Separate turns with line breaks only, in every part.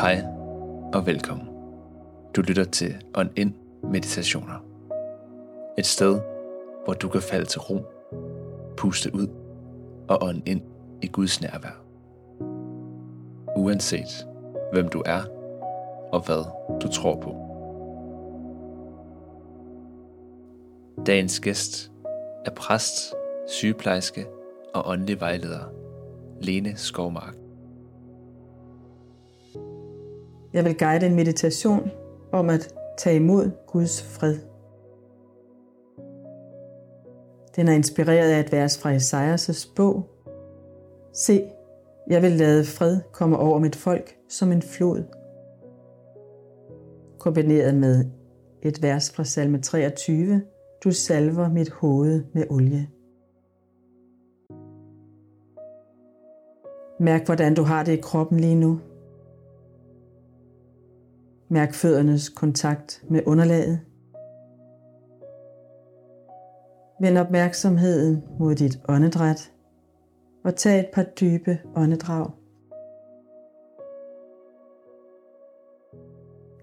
Hej og velkommen. Du lytter til On In Meditationer. Et sted, hvor du kan falde til ro, puste ud og ånde ind i Guds nærvær. Uanset hvem du er og hvad du tror på. Dagens gæst er præst, sygeplejerske og åndelig vejleder Lene Skovmark.
Jeg vil guide en meditation om at tage imod Guds fred. Den er inspireret af et vers fra Esajas' bog. Se, jeg vil lade fred komme over mit folk som en flod. Kombineret med et vers fra salme 23. Du salver mit hoved med olie. Mærk, hvordan du har det i kroppen lige nu. Mærk føddernes kontakt med underlaget. Vend opmærksomheden mod dit åndedræt og tag et par dybe åndedrag.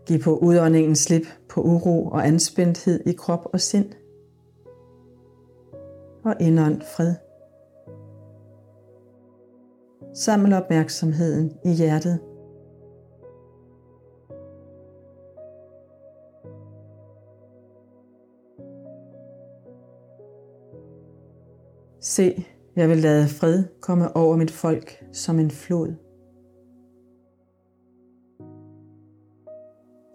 Giv på udåndingen slip på uro og anspændthed i krop og sind. Og indånd fred. Saml opmærksomheden i hjertet. Se, jeg vil lade fred komme over mit folk som en flod.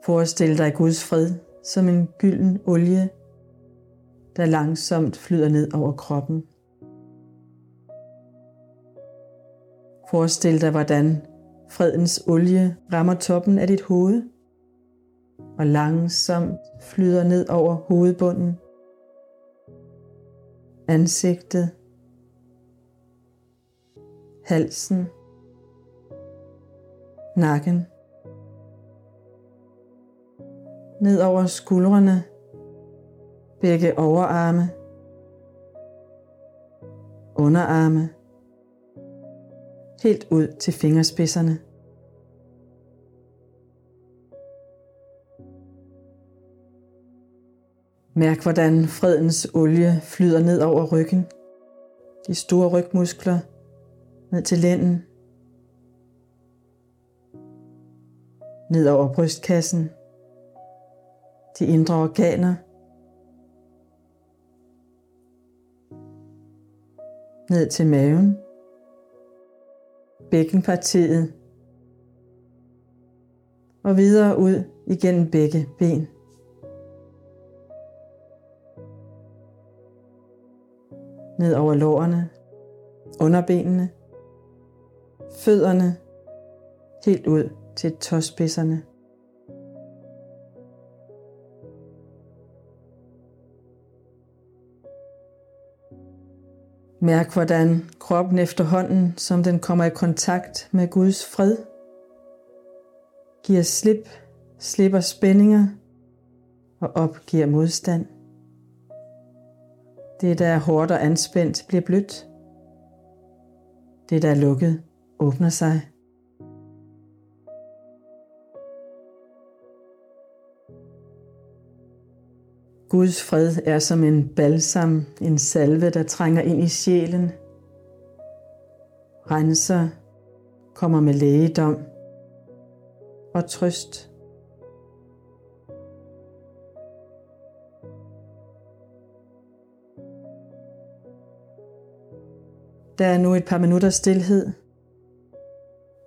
Forestil dig Guds fred som en gylden olie, der langsomt flyder ned over kroppen. Forestil dig, hvordan fredens olie rammer toppen af dit hoved og langsomt flyder ned over hovedbunden, ansigtet, halsen, nakken, ned over skuldrene, begge overarme, underarme, helt ud til fingerspidserne. Mærk, hvordan fredens olie flyder ned over ryggen, de store rygmuskler, ned til lænden, ned over brystkassen, de indre organer, ned til maven, bækkenpartiet. Og videre ud igennem begge ben. Ned over lårene, underbenene, fødderne, helt ud til tåspidserne. Mærk hvordan kroppen efterhånden, som den kommer i kontakt med Guds fred, giver slip, slipper spændinger og opgiver modstand. Det, der er hårdt og anspændt, bliver blødt. Det, der er lukket, åbner sig. Guds fred er som en balsam, en salve, der trænger ind i sjælen, renser, kommer med lægedom og trøst. Der er nu et par minutter stillhed,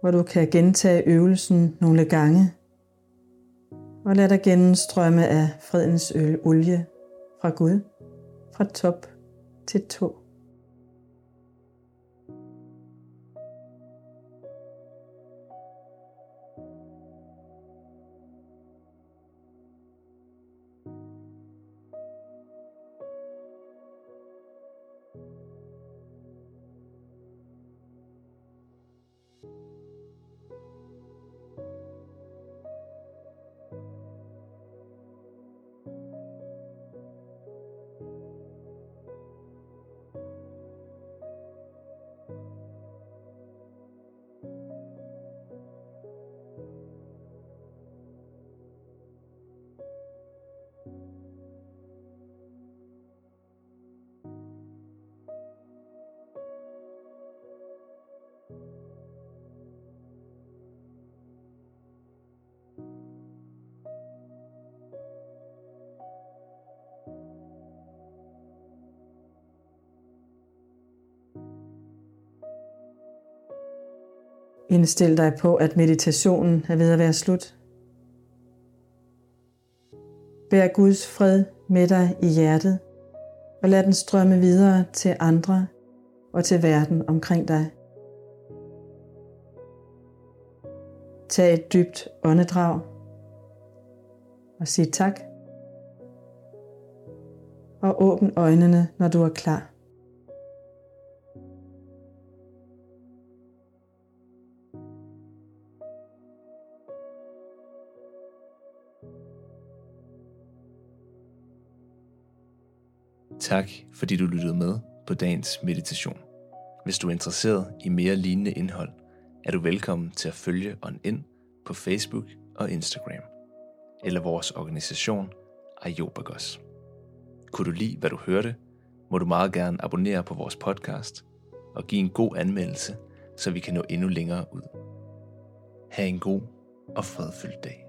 hvor du kan gentage øvelsen nogle gange og lad dig gennemstrømme af fredens øl olie fra Gud, fra top til tog. Indstil dig på, at meditationen er ved at være slut. Bær Guds fred med dig i hjertet, og lad den strømme videre til andre og til verden omkring dig. Tag et dybt åndedrag og sig tak. Og åbn øjnene, når du er klar.
Tak fordi du lyttede med på dagens meditation. Hvis du er interesseret i mere lignende indhold, er du velkommen til at følge On ind på Facebook og Instagram, eller vores organisation Ayobagos. Kunne du lide, hvad du hørte, må du meget gerne abonnere på vores podcast og give en god anmeldelse, så vi kan nå endnu længere ud. Ha' en god og fredfyldt dag.